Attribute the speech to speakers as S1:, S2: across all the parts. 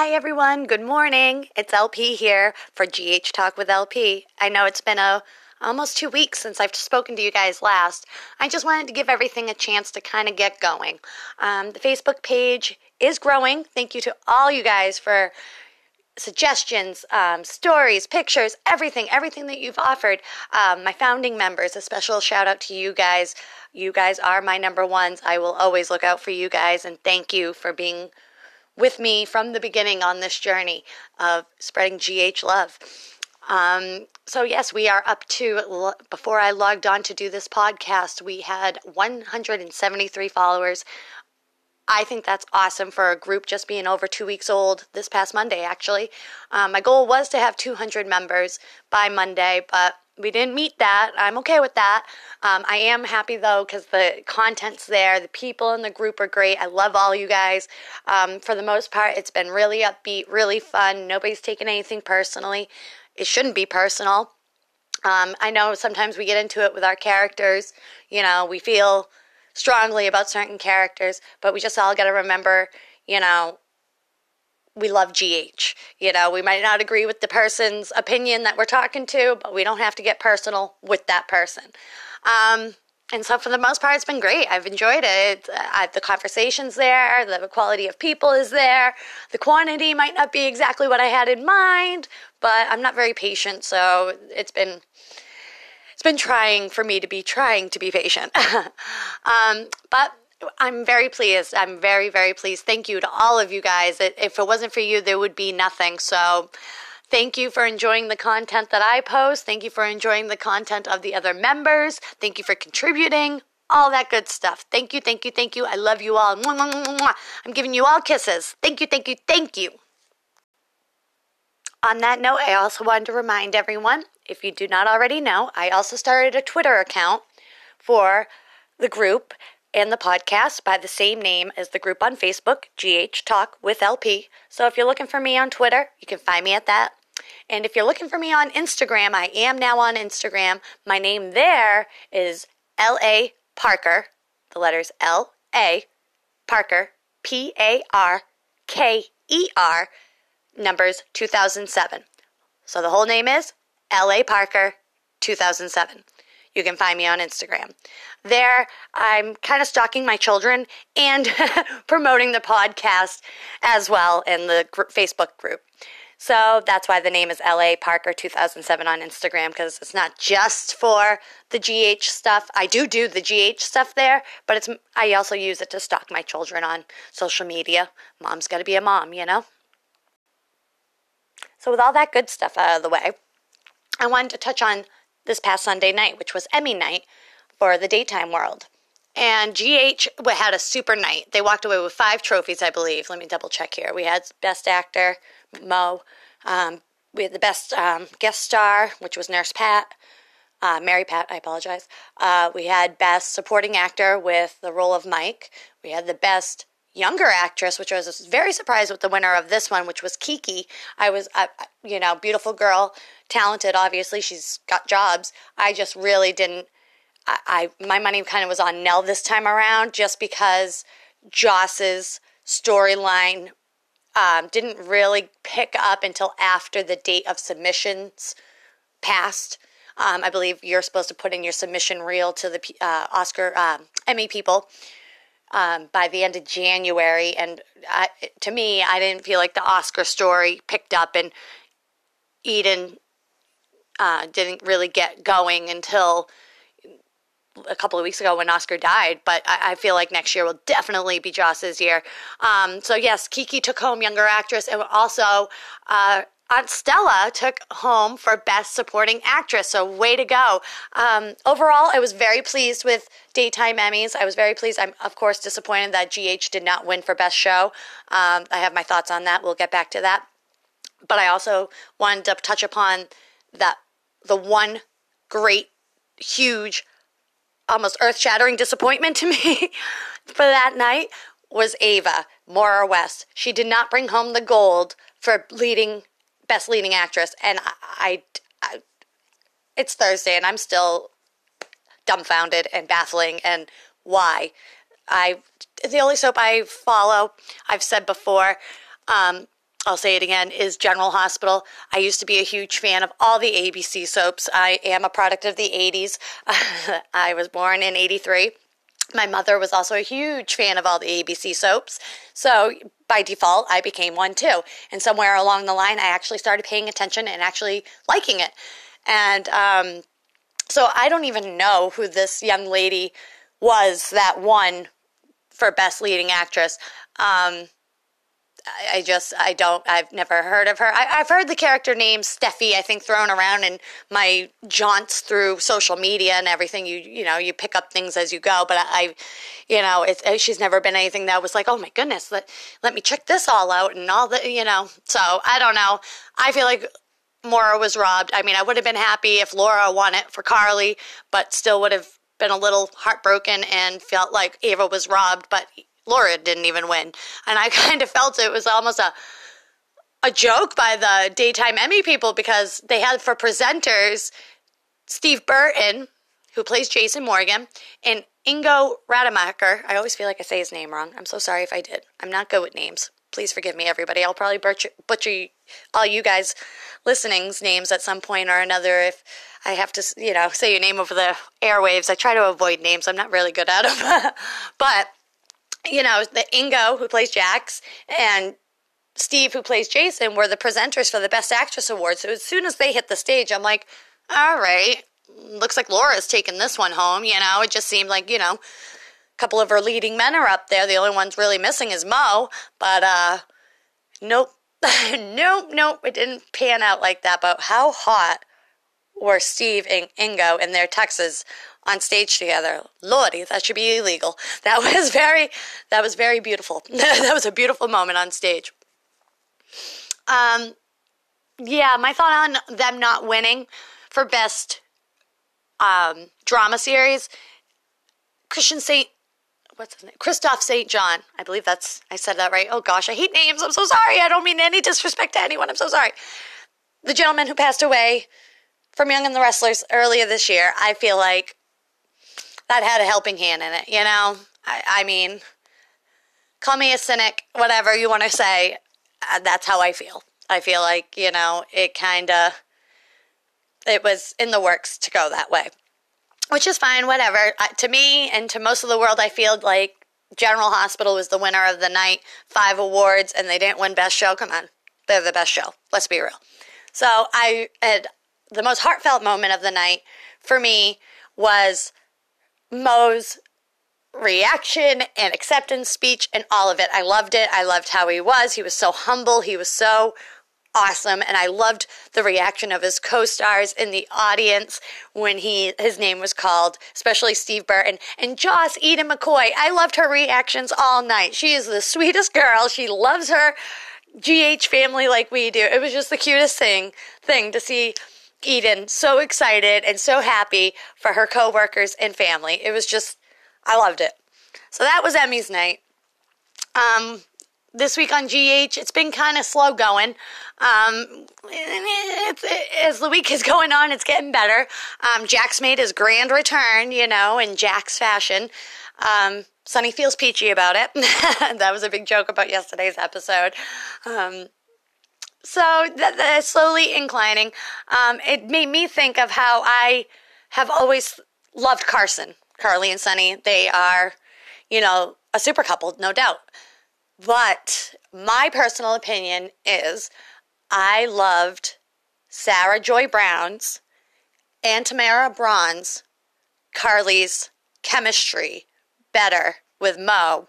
S1: Hi, everyone. Good morning. It's LP here for GH Talk with LP. I know it's been a almost two weeks since I've spoken to you guys last. I just wanted to give everything a chance to kind of get going. Um, the Facebook page is growing. Thank you to all you guys for suggestions, um, stories, pictures, everything, everything that you've offered. Um, my founding members, a special shout out to you guys. You guys are my number ones. I will always look out for you guys and thank you for being with me from the beginning on this journey of spreading GH love. Um, so, yes, we are up to, before I logged on to do this podcast, we had 173 followers. I think that's awesome for a group just being over two weeks old this past Monday, actually. Um, my goal was to have 200 members by Monday, but we didn't meet that. I'm okay with that. Um, I am happy though because the content's there. The people in the group are great. I love all you guys. Um, for the most part, it's been really upbeat, really fun. Nobody's taken anything personally. It shouldn't be personal. Um, I know sometimes we get into it with our characters. You know, we feel strongly about certain characters, but we just all got to remember, you know, we love GH. You know, we might not agree with the person's opinion that we're talking to, but we don't have to get personal with that person. Um, and so, for the most part, it's been great. I've enjoyed it. Uh, the conversation's there, the quality of people is there. The quantity might not be exactly what I had in mind, but I'm not very patient, so it's been it's been trying for me to be trying to be patient. um, but I'm very pleased. I'm very, very pleased. Thank you to all of you guys. If it wasn't for you, there would be nothing. So, thank you for enjoying the content that I post. Thank you for enjoying the content of the other members. Thank you for contributing. All that good stuff. Thank you, thank you, thank you. I love you all. I'm giving you all kisses. Thank you, thank you, thank you. On that note, I also wanted to remind everyone if you do not already know, I also started a Twitter account for the group and the podcast by the same name as the group on Facebook, GH Talk with LP. So if you're looking for me on Twitter, you can find me at that. And if you're looking for me on Instagram, I am now on Instagram. My name there is L.A. Parker, the letters L.A. Parker, P A R K E R, numbers 2007. So the whole name is L.A. Parker 2007. You can find me on Instagram. There, I'm kind of stalking my children and promoting the podcast as well in the Facebook group. So that's why the name is LA Parker 2007 on Instagram because it's not just for the GH stuff. I do do the GH stuff there, but it's I also use it to stalk my children on social media. Mom's got to be a mom, you know. So with all that good stuff out of the way, I wanted to touch on this past Sunday night, which was Emmy night for the daytime world. And GH had a super night. They walked away with five trophies, I believe. Let me double check here. We had Best Actor, Mo. Um, we had the Best um, Guest Star, which was Nurse Pat. Uh, Mary Pat, I apologize. Uh, we had Best Supporting Actor with the role of Mike. We had the Best Younger Actress, which I was very surprised with the winner of this one, which was Kiki. I was, uh, you know, beautiful girl, talented. Obviously, she's got jobs. I just really didn't I, I my money kind of was on Nell this time around just because Joss's storyline um, didn't really pick up until after the date of submissions passed. Um, I believe you're supposed to put in your submission reel to the uh, Oscar um, Emmy people um, by the end of January, and I, to me, I didn't feel like the Oscar story picked up, and Eden uh, didn't really get going until a couple of weeks ago when Oscar died, but I, I, feel like next year will definitely be Joss's year. Um, so yes, Kiki took home Younger Actress, and also uh, Aunt Stella took home for Best Supporting Actress. So way to go! Um, overall, I was very pleased with daytime Emmys. I was very pleased. I'm of course disappointed that GH did not win for Best Show. Um, I have my thoughts on that. We'll get back to that. But I also wanted to touch upon that the one great, huge almost earth shattering disappointment to me for that night was Ava, Maura West. She did not bring home the gold for leading best leading actress, and I, I, I it's Thursday, and I'm still dumbfounded and baffling. And why? I the only soap I follow, I've said before, um, I'll say it again, is General Hospital. I used to be a huge fan of all the ABC soaps. I am a product of the 80s. I was born in 83. My mother was also a huge fan of all the ABC soaps. So by default, I became one too. And somewhere along the line, I actually started paying attention and actually liking it. And um, so I don't even know who this young lady was that won for Best Leading Actress. Um, I just I don't I've never heard of her. I, have heard the character name Steffy I think thrown around in my jaunts through social media and everything. You you know you pick up things as you go, but I, you know it's uh, she's never been anything that was like oh my goodness let let me check this all out and all the you know. So I don't know. I feel like Maura was robbed. I mean I would have been happy if Laura won it for Carly, but still would have been a little heartbroken and felt like Ava was robbed. But Laura didn't even win. And I kind of felt it was almost a a joke by the daytime Emmy people because they had for presenters Steve Burton, who plays Jason Morgan, and Ingo Rademacher. I always feel like I say his name wrong. I'm so sorry if I did. I'm not good with names. Please forgive me, everybody. I'll probably butcher, butcher all you guys listening's names at some point or another if I have to, you know, say your name over the airwaves. I try to avoid names. I'm not really good at them. but you know, the Ingo who plays Jax and Steve who plays Jason were the presenters for the Best Actress Award. So as soon as they hit the stage, I'm like, all right, looks like Laura's taking this one home. You know, it just seemed like, you know, a couple of her leading men are up there. The only one's really missing is Mo. But uh nope. nope, nope. It didn't pan out like that. But how hot were Steve and Ingo in their tuxes on stage together. Lordy, that should be illegal. That was very, that was very beautiful. that was a beautiful moment on stage. Um, yeah, my thought on them not winning for best um, drama series. Christian Saint, what's his name? Kristoff St. John. I believe that's, I said that right. Oh gosh, I hate names. I'm so sorry. I don't mean any disrespect to anyone. I'm so sorry. The gentleman who passed away from Young and the Restless earlier this year, I feel like that had a helping hand in it, you know? I, I mean, call me a cynic, whatever you want to say. Uh, that's how I feel. I feel like, you know, it kind of, it was in the works to go that way, which is fine, whatever. Uh, to me and to most of the world, I feel like General Hospital was the winner of the night, five awards, and they didn't win Best Show. Come on, they're the best show. Let's be real. So I had the most heartfelt moment of the night for me was Mo's reaction and acceptance speech and all of it. I loved it. I loved how he was. He was so humble. He was so awesome and I loved the reaction of his co-stars in the audience when he his name was called, especially Steve Burton and Joss Eden McCoy. I loved her reactions all night. She is the sweetest girl. She loves her GH family like we do. It was just the cutest thing thing to see Eden so excited and so happy for her coworkers and family. It was just, I loved it. So that was Emmy's night. Um, this week on GH, it's been kind of slow going. Um, it, as the week is going on, it's getting better. Um, Jax made his grand return, you know, in Jax fashion. Um, Sonny feels peachy about it. that was a big joke about yesterday's episode. Um, so that slowly inclining. Um, it made me think of how I have always loved Carson, Carly and Sonny. They are, you know, a super couple, no doubt. But my personal opinion is I loved Sarah Joy Brown's and Tamara Braun's Carly's chemistry better with Mo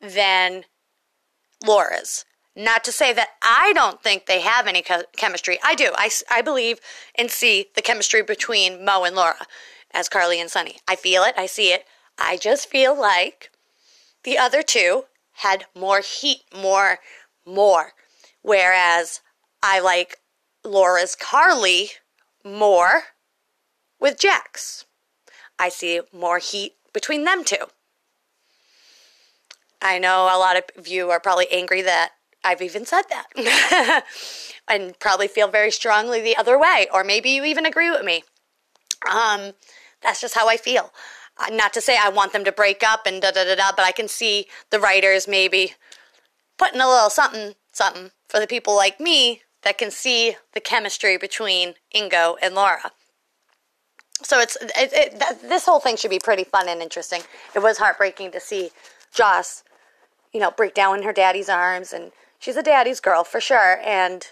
S1: than Laura's. Not to say that I don't think they have any chemistry. I do. I, I believe and see the chemistry between Mo and Laura as Carly and Sonny. I feel it. I see it. I just feel like the other two had more heat, more, more. Whereas I like Laura's Carly more with Jax. I see more heat between them two. I know a lot of you are probably angry that I've even said that. and probably feel very strongly the other way, or maybe you even agree with me. Um, that's just how I feel. Uh, not to say I want them to break up and da da da da, but I can see the writers maybe putting a little something something for the people like me that can see the chemistry between Ingo and Laura. So it's it, it, that, this whole thing should be pretty fun and interesting. It was heartbreaking to see Joss, you know, break down in her daddy's arms, and she's a daddy's girl for sure. And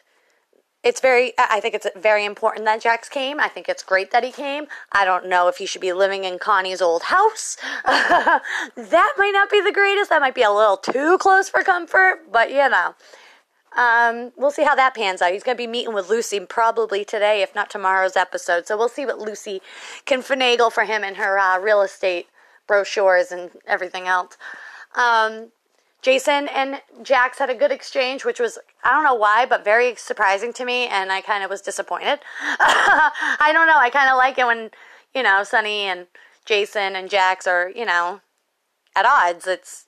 S1: it's very, I think it's very important that Jax came. I think it's great that he came. I don't know if he should be living in Connie's old house. that might not be the greatest. That might be a little too close for comfort, but you know. Um, we'll see how that pans out. He's going to be meeting with Lucy probably today, if not tomorrow's episode. So we'll see what Lucy can finagle for him in her uh, real estate brochures and everything else. Um, Jason and Jax had a good exchange, which was, I don't know why, but very surprising to me, and I kind of was disappointed. I don't know. I kind of like it when, you know, Sonny and Jason and Jax are, you know, at odds. It's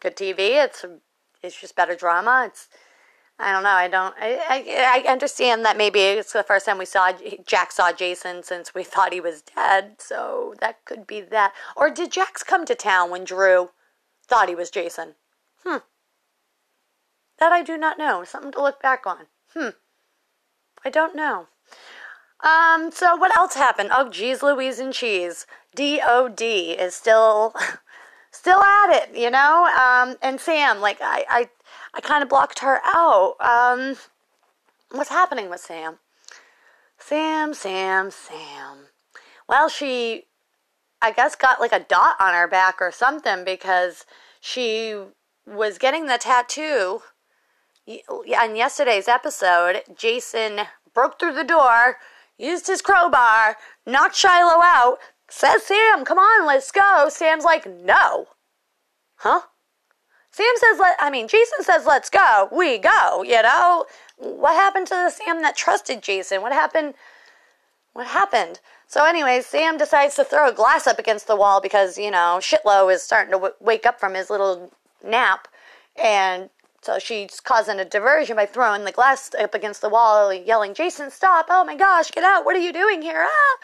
S1: good TV. It's it's just better drama. It's I don't know. I don't. I, I, I understand that maybe it's the first time we saw Jax saw Jason since we thought he was dead. So that could be that. Or did Jax come to town when Drew thought he was Jason? Hmm. That I do not know. Something to look back on. Hmm. I don't know. Um. So what else happened? Oh, geez, Louise and cheese. DOD is still, still at it. You know. Um. And Sam, like I, I I kind of blocked her out. Um, what's happening with Sam? Sam, Sam, Sam. Well, she, I guess, got like a dot on her back or something because she was getting the tattoo. On yesterday's episode, Jason broke through the door, used his crowbar, knocked Shiloh out, says, Sam, come on, let's go. Sam's like, no. Huh? Sam says, let, I mean, Jason says, let's go. We go, you know? What happened to the Sam that trusted Jason? What happened? What happened? So, anyways, Sam decides to throw a glass up against the wall because, you know, Shitlow is starting to w- wake up from his little nap. And so she's causing a diversion by throwing the glass up against the wall, yelling, Jason, stop. Oh my gosh, get out. What are you doing here? Ah!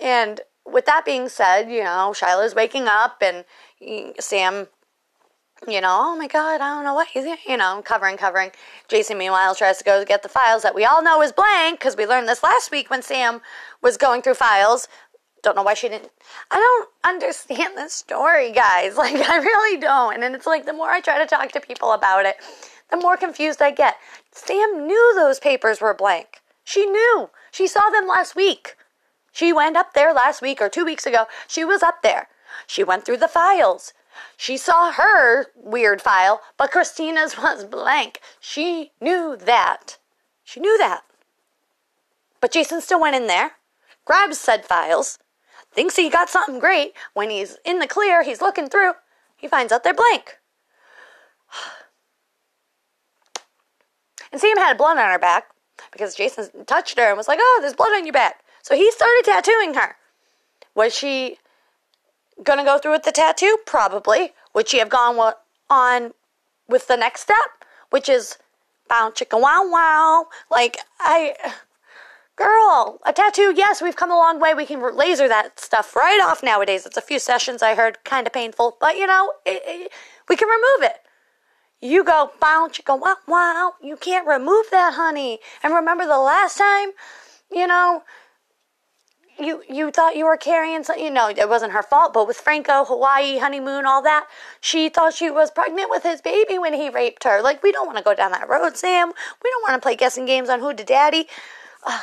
S1: And with that being said, you know, Shiloh's waking up and Sam you know, oh my God, I don't know what he's, you know, covering, covering. Jason, meanwhile, tries to go get the files that we all know is blank because we learned this last week when Sam was going through files. Don't know why she didn't. I don't understand the story, guys. Like, I really don't. And it's like the more I try to talk to people about it, the more confused I get. Sam knew those papers were blank. She knew. She saw them last week. She went up there last week or two weeks ago. She was up there. She went through the files. She saw her weird file, but Christina's was blank. She knew that. She knew that. But Jason still went in there, grabs said files, thinks he got something great. When he's in the clear, he's looking through, he finds out they're blank. And Sam had blood on her back because Jason touched her and was like, Oh, there's blood on your back. So he started tattooing her. Was she gonna go through with the tattoo? Probably. Would she have gone on with the next step, which is bow chicka wow wow? Like I, girl, a tattoo. Yes, we've come a long way. We can laser that stuff right off nowadays. It's a few sessions I heard, kind of painful, but you know, it, it, we can remove it. You go bounce, you go wow wow. You can't remove that, honey. And remember the last time, you know, you you thought you were carrying some, you know, it wasn't her fault, but with Franco, Hawaii, honeymoon, all that, she thought she was pregnant with his baby when he raped her. Like, we don't want to go down that road, Sam. We don't want to play guessing games on who to daddy. Uh,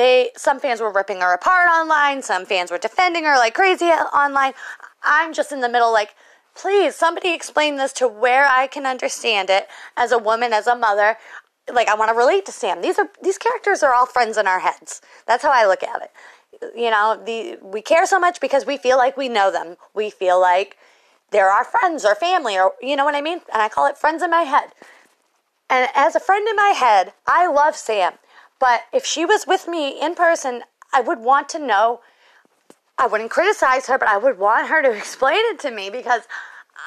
S1: they some fans were ripping her apart online, some fans were defending her like crazy online. I'm just in the middle like please somebody explain this to where I can understand it as a woman, as a mother like I want to relate to Sam. These are these characters are all friends in our heads. That's how I look at it. You know, the we care so much because we feel like we know them. We feel like they're our friends or family or you know what I mean? And I call it friends in my head. And as a friend in my head, I love Sam. But if she was with me in person, I would want to know I wouldn't criticize her, but I would want her to explain it to me because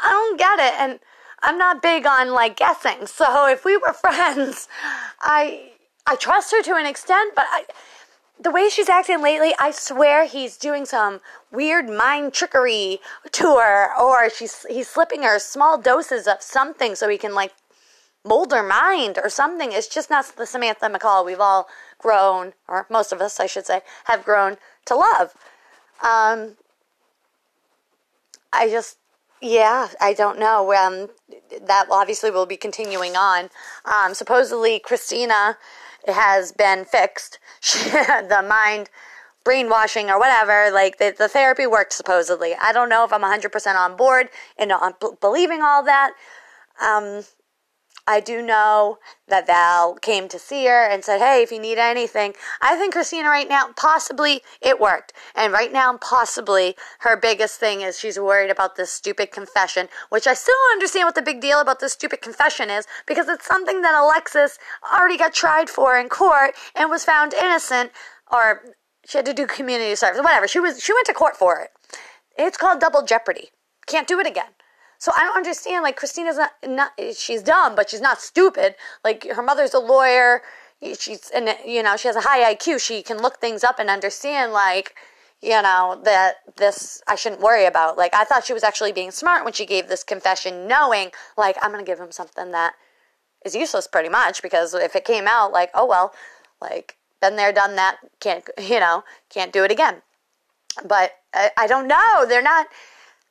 S1: I don't get it and I'm not big on like guessing. So if we were friends, I I trust her to an extent, but I the way she's acting lately, I swear he's doing some weird mind trickery to her, or she's he's slipping her small doses of something so he can like mold her mind or something. It's just not the Samantha McCall we've all grown, or most of us, I should say, have grown to love. Um, I just, yeah, I don't know. Um, that obviously will be continuing on. Um, supposedly, Christina has been fixed. the mind brainwashing or whatever, like the, the therapy worked supposedly. I don't know if I'm 100% on board and believing all that. Um, I do know that Val came to see her and said, Hey, if you need anything, I think Christina right now, possibly it worked. And right now, possibly her biggest thing is she's worried about this stupid confession, which I still don't understand what the big deal about this stupid confession is because it's something that Alexis already got tried for in court and was found innocent or she had to do community service, whatever. She was, she went to court for it. It's called double jeopardy. Can't do it again. So I don't understand. Like Christina's not, not she's dumb, but she's not stupid. Like her mother's a lawyer. She's and you know she has a high IQ. She can look things up and understand. Like you know that this I shouldn't worry about. Like I thought she was actually being smart when she gave this confession, knowing like I'm gonna give him something that is useless pretty much because if it came out like oh well, like been there, done that, can't you know can't do it again. But I, I don't know. They're not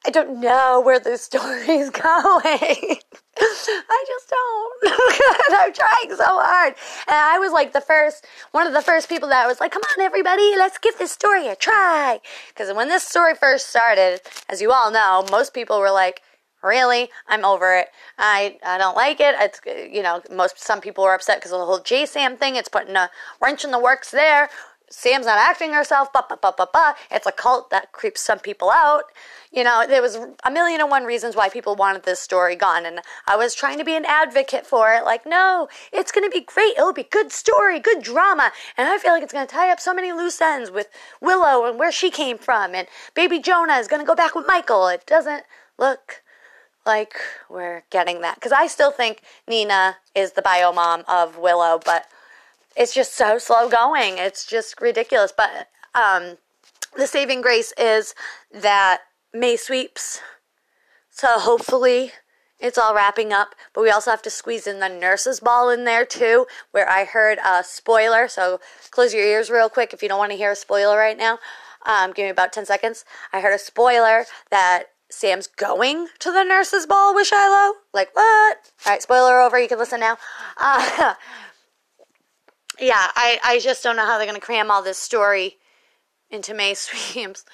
S1: I don't know where the story's going. I just don't. I'm trying so hard. And I was like the first, one of the first people that was like, come on, everybody, let's give this story a try. Because when this story first started, as you all know, most people were like, really? I'm over it. I, I don't like it. It's, you know, most, some people were upset because of the whole J Sam thing. It's putting a wrench in the works there. Sam's not acting herself, ba ba ba ba ba. It's a cult that creeps some people out. You know, there was a million and one reasons why people wanted this story gone, and I was trying to be an advocate for it. Like, no, it's going to be great. It'll be good story, good drama, and I feel like it's going to tie up so many loose ends with Willow and where she came from, and Baby Jonah is going to go back with Michael. It doesn't look like we're getting that because I still think Nina is the bio mom of Willow, but it's just so slow going. It's just ridiculous. But um, the saving grace is that May sweeps. So hopefully it's all wrapping up. But we also have to squeeze in the nurse's ball in there too, where I heard a spoiler. So close your ears real quick if you don't want to hear a spoiler right now. Um, give me about 10 seconds. I heard a spoiler that Sam's going to the nurse's ball with Shiloh. Like, what? All right, spoiler over. You can listen now. Uh, yeah, I, I just don't know how they're going to cram all this story into May Sweeps.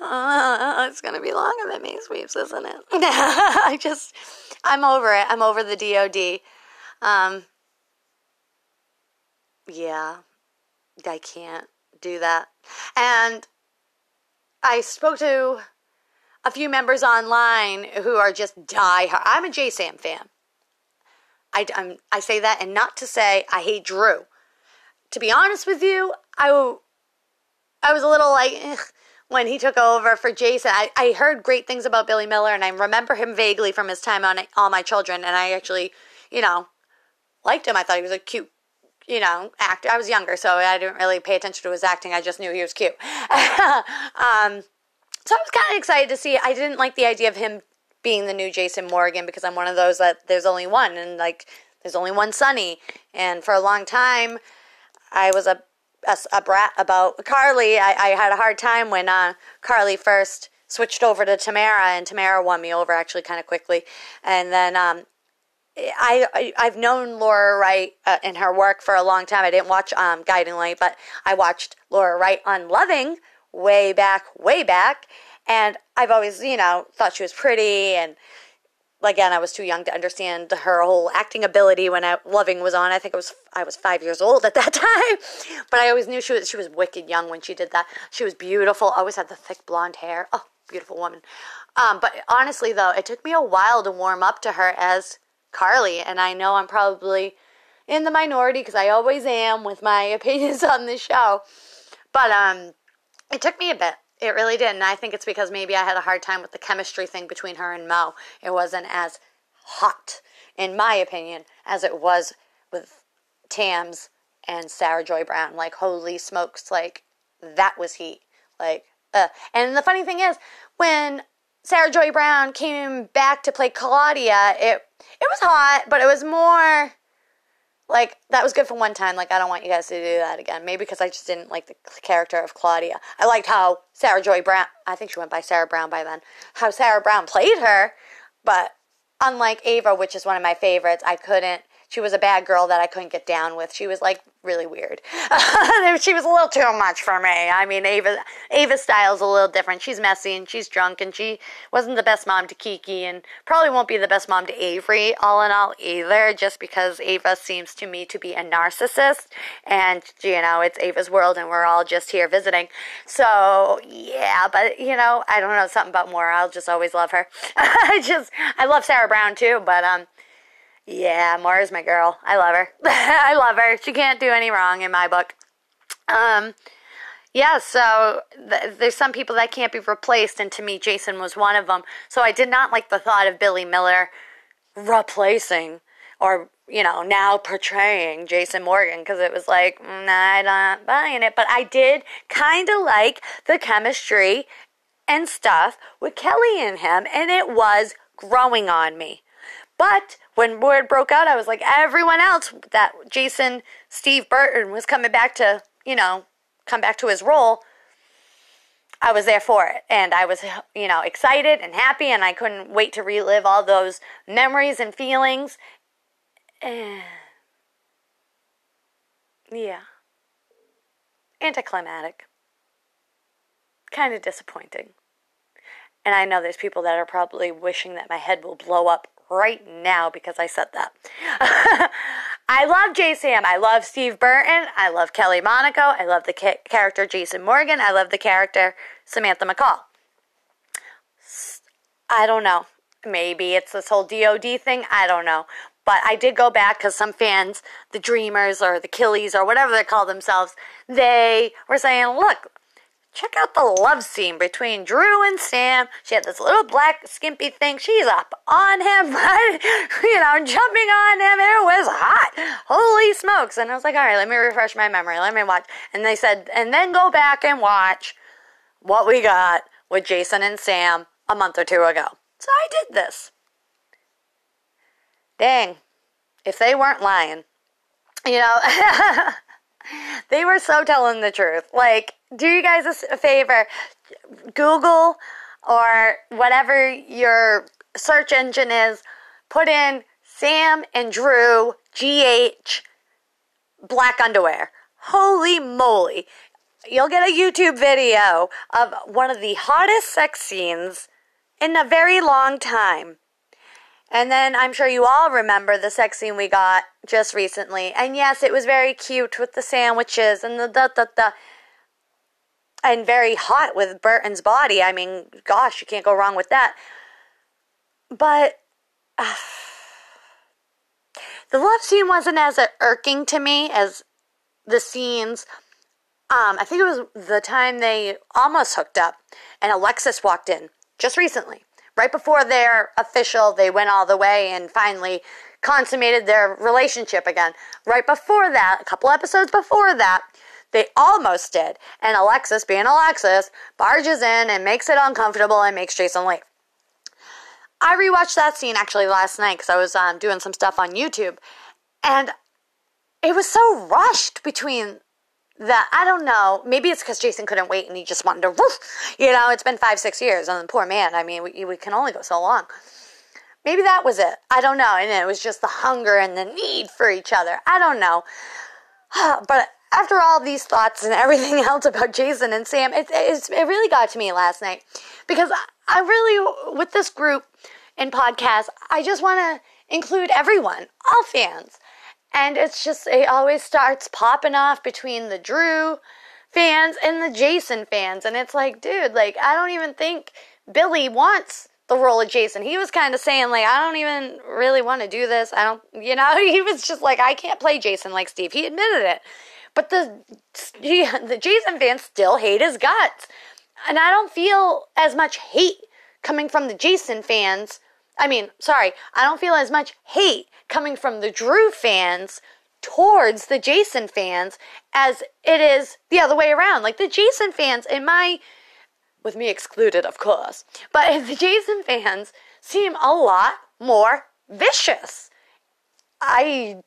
S1: Uh, it's going to be longer than May Sweeps, isn't it? I just, I'm over it. I'm over the DOD. Um, yeah, I can't do that. And I spoke to a few members online who are just die hard. I'm a JSAM fan. I, I'm, I say that and not to say I hate Drew to be honest with you, I, I was a little like when he took over for Jason. I, I heard great things about Billy Miller, and I remember him vaguely from his time on All My Children, and I actually, you know, liked him. I thought he was a cute, you know, actor. I was younger, so I didn't really pay attention to his acting. I just knew he was cute. um, so I was kind of excited to see. I didn't like the idea of him being the new Jason Morgan because I'm one of those that there's only one, and like there's only one Sonny, and for a long time I was a, a, a brat about Carly. I, I, had a hard time when uh, Carly first switched over to Tamara, and Tamara won me over actually kind of quickly. And then um, I, I have known Laura Wright uh, in her work for a long time. I didn't watch um, Guiding Light, but I watched Laura Wright on Loving way back, way back, and I've always you know thought she was pretty and again, I was too young to understand her whole acting ability when I, Loving was on. I think I was I was five years old at that time, but I always knew she was she was wicked young when she did that. She was beautiful. Always had the thick blonde hair. Oh, beautiful woman. Um, but honestly, though, it took me a while to warm up to her as Carly, and I know I'm probably in the minority because I always am with my opinions on this show. But um, it took me a bit. It really did. And I think it's because maybe I had a hard time with the chemistry thing between her and Mo. It wasn't as hot, in my opinion, as it was with Tams and Sarah Joy Brown. Like, holy smokes, like, that was heat. Like, uh. and the funny thing is, when Sarah Joy Brown came back to play Claudia, it it was hot, but it was more like that was good for one time. Like I don't want you guys to do that again. Maybe because I just didn't like the character of Claudia. I liked how Sarah Joy Brown. I think she went by Sarah Brown by then. How Sarah Brown played her, but unlike Ava, which is one of my favorites, I couldn't she was a bad girl that I couldn't get down with. She was like really weird. she was a little too much for me. I mean, Ava Ava's style's is a little different. She's messy and she's drunk and she wasn't the best mom to Kiki and probably won't be the best mom to Avery all in all either just because Ava seems to me to be a narcissist and you know, it's Ava's world and we're all just here visiting. So, yeah, but you know, I don't know something about Maura. I'll just always love her. I just I love Sarah Brown too, but um yeah, Maura's my girl. I love her. I love her. She can't do any wrong in my book. Um, yeah, so th- there's some people that can't be replaced, and to me, Jason was one of them. So I did not like the thought of Billy Miller replacing or, you know, now portraying Jason Morgan because it was like, nah, I'm not buying it. But I did kind of like the chemistry and stuff with Kelly and him, and it was growing on me. But when word broke out, I was like, everyone else that Jason Steve Burton was coming back to, you know, come back to his role. I was there for it. And I was, you know, excited and happy, and I couldn't wait to relive all those memories and feelings. And yeah. Anticlimactic. Kind of disappointing. And I know there's people that are probably wishing that my head will blow up right now because I said that. I love JSam. I love Steve Burton. I love Kelly Monaco. I love the ca- character Jason Morgan. I love the character Samantha McCall. I don't know. Maybe it's this whole DOD thing. I don't know. But I did go back because some fans, the Dreamers or the Killies or whatever they call themselves, they were saying, look, check out the love scene between Drew and Sam. She had this little black skimpy thing. She's up on him, you know, jumping on him. It was hot. Holy smokes. And I was like, all right, let me refresh my memory. Let me watch. And they said, and then go back and watch what we got with Jason and Sam a month or two ago. So I did this. Dang. If they weren't lying, you know, they were so telling the truth. Like, do you guys a favor. Google or whatever your search engine is, put in Sam and Drew GH black underwear. Holy moly. You'll get a YouTube video of one of the hottest sex scenes in a very long time. And then I'm sure you all remember the sex scene we got just recently. And yes, it was very cute with the sandwiches and the da da da and very hot with Burton's body. I mean, gosh, you can't go wrong with that. But uh, the love scene wasn't as irking to me as the scenes. Um, I think it was the time they almost hooked up, and Alexis walked in just recently, right before their official. They went all the way and finally consummated their relationship again. Right before that, a couple episodes before that, they almost did. And Alexis, being Alexis, barges in and makes it uncomfortable and makes Jason leave. I rewatched that scene actually last night because I was um, doing some stuff on YouTube. And it was so rushed between that. I don't know. Maybe it's because Jason couldn't wait and he just wanted to, woof. You know, it's been five, six years. And the poor man, I mean, we, we can only go so long. Maybe that was it. I don't know. And it was just the hunger and the need for each other. I don't know. But after all these thoughts and everything else about Jason and Sam, it, it, it really got to me last night because I really, with this group and podcast, I just want to include everyone, all fans. And it's just, it always starts popping off between the Drew fans and the Jason fans. And it's like, dude, like, I don't even think Billy wants the role of Jason. He was kind of saying, like, I don't even really want to do this. I don't, you know, he was just like, I can't play Jason like Steve. He admitted it. But the the Jason fans still hate his guts. And I don't feel as much hate coming from the Jason fans. I mean, sorry, I don't feel as much hate coming from the Drew fans towards the Jason fans as it is the other way around. Like the Jason fans, in my with me excluded, of course. But the Jason fans seem a lot more vicious. I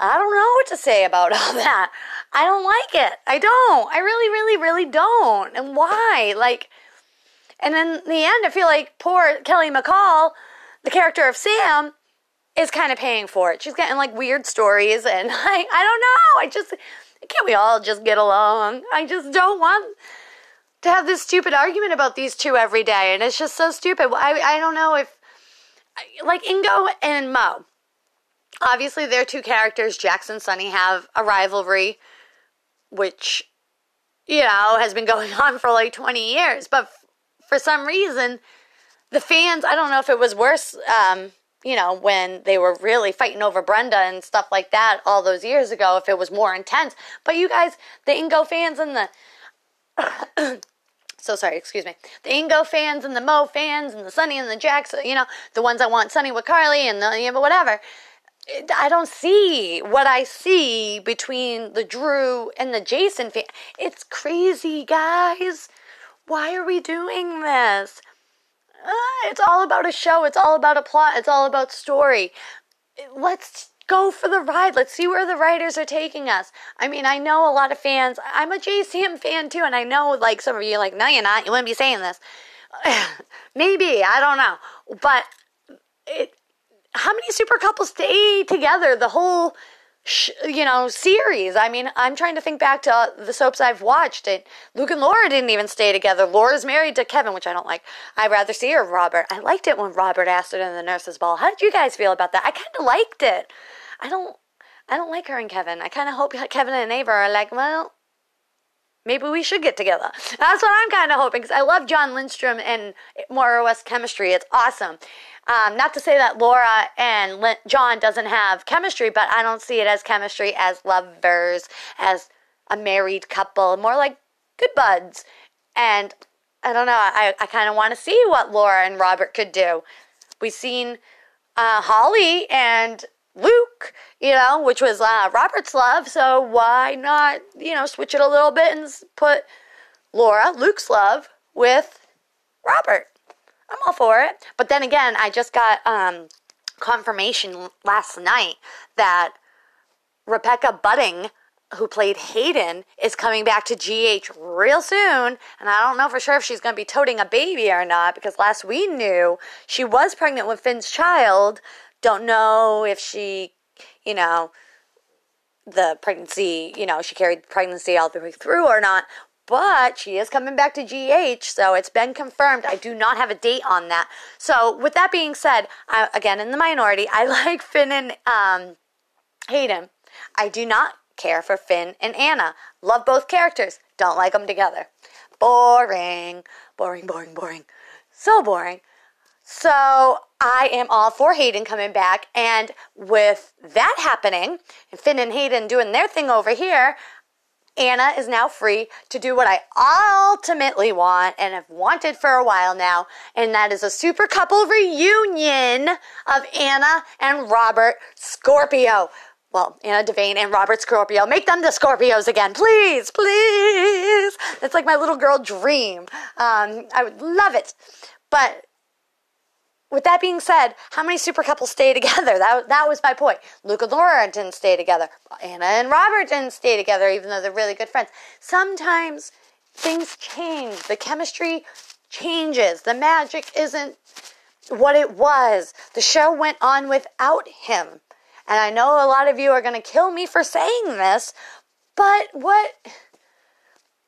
S1: I don't know what to say about all that. I don't like it. I don't. I really, really, really don't. And why? Like, and in the end, I feel like poor Kelly McCall, the character of Sam, is kind of paying for it. She's getting like weird stories, and I, I don't know. I just can't we all just get along? I just don't want to have this stupid argument about these two every day, and it's just so stupid. I I don't know if like Ingo and Mo. Obviously, they're two characters. Jax and Sonny have a rivalry, which you know has been going on for like twenty years. But for some reason, the fans. I don't know if it was worse. Um, you know, when they were really fighting over Brenda and stuff like that all those years ago, if it was more intense. But you guys, the Ingo fans and the so sorry, excuse me. The Ingo fans and the Mo fans and the Sonny and the Jax, you know, the ones I want Sonny with Carly and the you know, whatever. I don't see what I see between the Drew and the Jason fan. It's crazy, guys. Why are we doing this? Uh, it's all about a show. It's all about a plot. It's all about story. Let's go for the ride. Let's see where the writers are taking us. I mean, I know a lot of fans. I'm a JSam fan too, and I know like some of you like, no, you're not. You wouldn't be saying this. Maybe I don't know, but it. How many super couples stay together the whole sh- you know, series. I mean, I'm trying to think back to uh, the soaps I've watched. And Luke and Laura didn't even stay together. Laura's married to Kevin, which I don't like. I'd rather see her Robert. I liked it when Robert asked her in the nurse's ball. How did you guys feel about that? I kind of liked it. I don't. I don't like her and Kevin. I kind of hope Kevin and Ava are like, well, maybe we should get together. That's what I'm kind of hoping because I love Jon Lindstrom and Maura West chemistry. It's awesome. Um, not to say that Laura and Jon doesn't have chemistry, but I don't see it as chemistry as lovers, as a married couple, more like good buds. And I don't know, I, I kind of want to see what Laura and Robert could do. We've seen uh, Holly and Luke, you know, which was uh, Robert's love, so why not, you know, switch it a little bit and put Laura, Luke's love, with Robert? I'm all for it. But then again, I just got um, confirmation last night that Rebecca Budig, who played Hayden, is coming back to GH real soon. And I don't know for sure if she's going to be toting a baby or not because last we knew she was pregnant with Finn's child. Don't know if she, you know, the pregnancy, you know, she carried pregnancy all the way through or not but she is coming back to GH, so it's been confirmed. I do not have a date on that. So, with that being said, I, again, in the minority, I like Finn and um, Hayden. I do not care for Finn and Anna. Love both characters, don't like them together. Boring, boring, boring, boring. So boring. So, I am all for Hayden coming back, and with that happening, Finn and Hayden doing their thing over here, Anna is now free to do what I ultimately want and have wanted for a while now, and that is a super couple reunion of Anna and Robert Scorpio. Well, Anna Devane and Robert Scorpio. Make them the Scorpios again, please, please. That's like my little girl dream. Um, I would love it. But with that being said, how many super couples stay together? That, that was my point. Luke and Laura didn't stay together. Anna and Robert didn't stay together, even though they're really good friends. Sometimes things change. The chemistry changes. The magic isn't what it was. The show went on without him. And I know a lot of you are going to kill me for saying this, but what?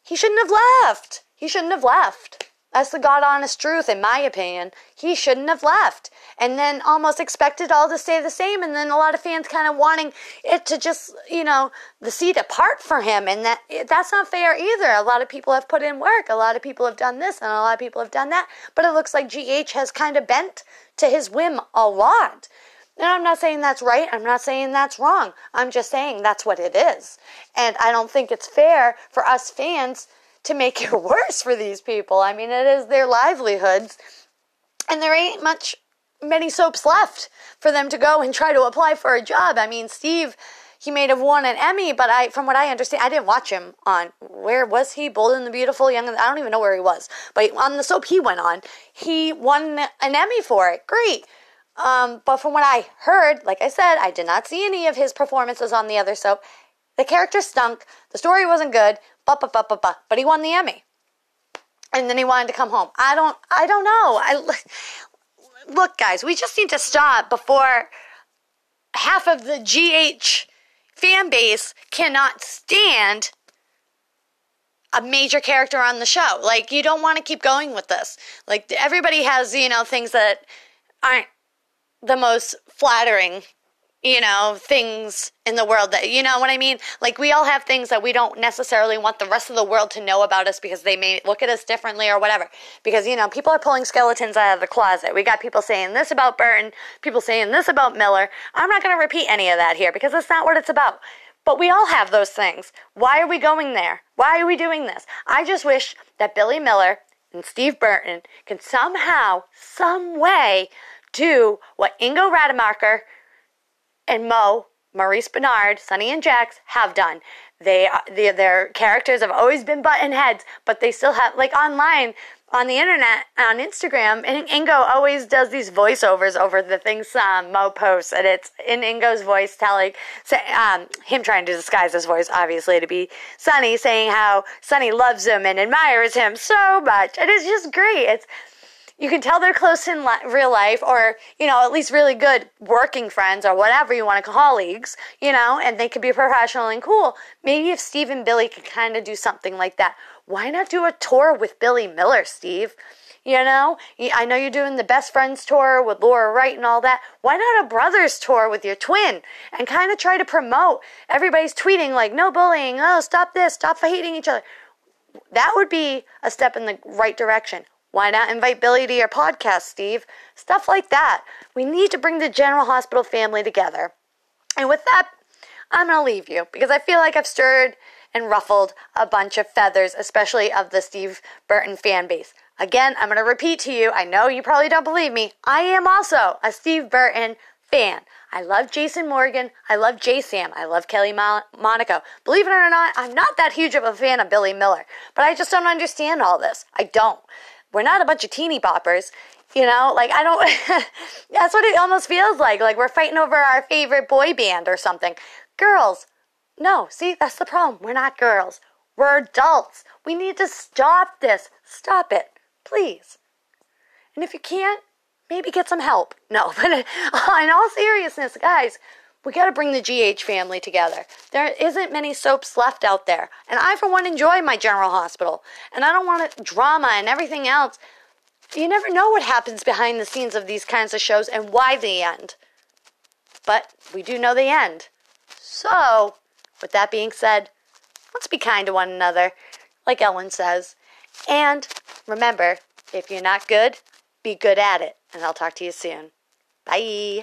S1: He shouldn't have left. He shouldn't have left. That's the God honest truth, in my opinion. He shouldn't have left. And then almost expected all to stay the same. And then a lot of fans kind of wanting it to just, you know, the seat apart for him. And that that's not fair either. A lot of people have put in work. A lot of people have done this and a lot of people have done that. But it looks like GH has kind of bent to his whim a lot. And I'm not saying that's right. I'm not saying that's wrong. I'm just saying that's what it is. And I don't think it's fair for us fans to make it worse for these people. I mean, it is their livelihoods, and there ain't much many soaps left for them to go and try to apply for a job. I mean, Steve, he may have won an Emmy, but I, from what I understand, I didn't watch him on where was he? Bold and the Beautiful, Young. And, I don't even know where he was, but on the soap he went on, he won an Emmy for it. Great. Um, but from what I heard, like I said, I did not see any of his performances on the other soap. The character stunk. The story wasn't good. But he won the Emmy, and then he wanted to come home. I don't. I don't know. I look, guys. We just need to stop before half of the GH fan base cannot stand a major character on the show. Like, you don't want to keep going with this. Like, everybody has, you know, things that aren't the most flattering you know, things in the world that, you know what I mean? Like, we all have things that we don't necessarily want the rest of the world to know about us because they may look at us differently or whatever. Because, you know, people are pulling skeletons out of the closet. We got people saying this about Burton, people saying this about Miller. I'm not going to repeat any of that here because that's not what it's about. But we all have those things. Why are we going there? Why are we doing this? I just wish that Billy Miller and Steve Burton can somehow, some way, do what Ingo Rademacher and Mo, Maurice Bernard, Sonny and Jax have done. They, they their characters have always been button heads, but they still have like online on the internet on Instagram. And Ingo always does these voiceovers over the things um, Mo posts, and it's in Ingo's voice telling um, him trying to disguise his voice, obviously, to be Sonny, saying how Sonny loves him and admires him so much, and it's just great. It's you can tell they're close in li- real life or you know at least really good working friends or whatever you want to call colleagues you know and they could be professional and cool. Maybe if steve and billy could kind of do something like that. Why not do a tour with billy miller steve? You know? I know you're doing the best friends tour with laura wright and all that. Why not a brothers tour with your twin and kind of try to promote? Everybody's tweeting like no bullying. Oh stop this. Stop hating each other. That would be a step in the right direction why not invite Billy to your podcast, Steve? Stuff like that. We need to bring the General Hospital family together. And with that, I'm going to leave you because I feel like I've stirred and ruffled a bunch of feathers, especially of the Steve Burton fan base. Again, I'm going to repeat to you, I know you probably don't believe me. I am also a Steve Burton fan. I love Jason Morgan. I love JSam. I love Kelly Monaco. Believe it or not, I'm not that huge of a fan of Billy Miller, but I just don't understand all this. I don't we're not a bunch of teeny boppers. You know, like I don't, that's what it almost feels like. Like we're fighting over our favorite boy band or something. Girls, no, see, that's the problem. We're not girls. We're adults. We need to stop this. Stop it, please. And if you can't, maybe get some help. No, but in all seriousness, guys, we got to bring the GH family together. There isn't many soaps left out there. And I, for one, enjoy my general hospital. And I don't want drama and everything else. You never know what happens behind the scenes of these kinds of shows and why they end. But we do know they end. So, with that being said, let's be kind to one another, like Ellen says. And remember, if you're not good, be good at it. And I'll talk to you soon. Bye.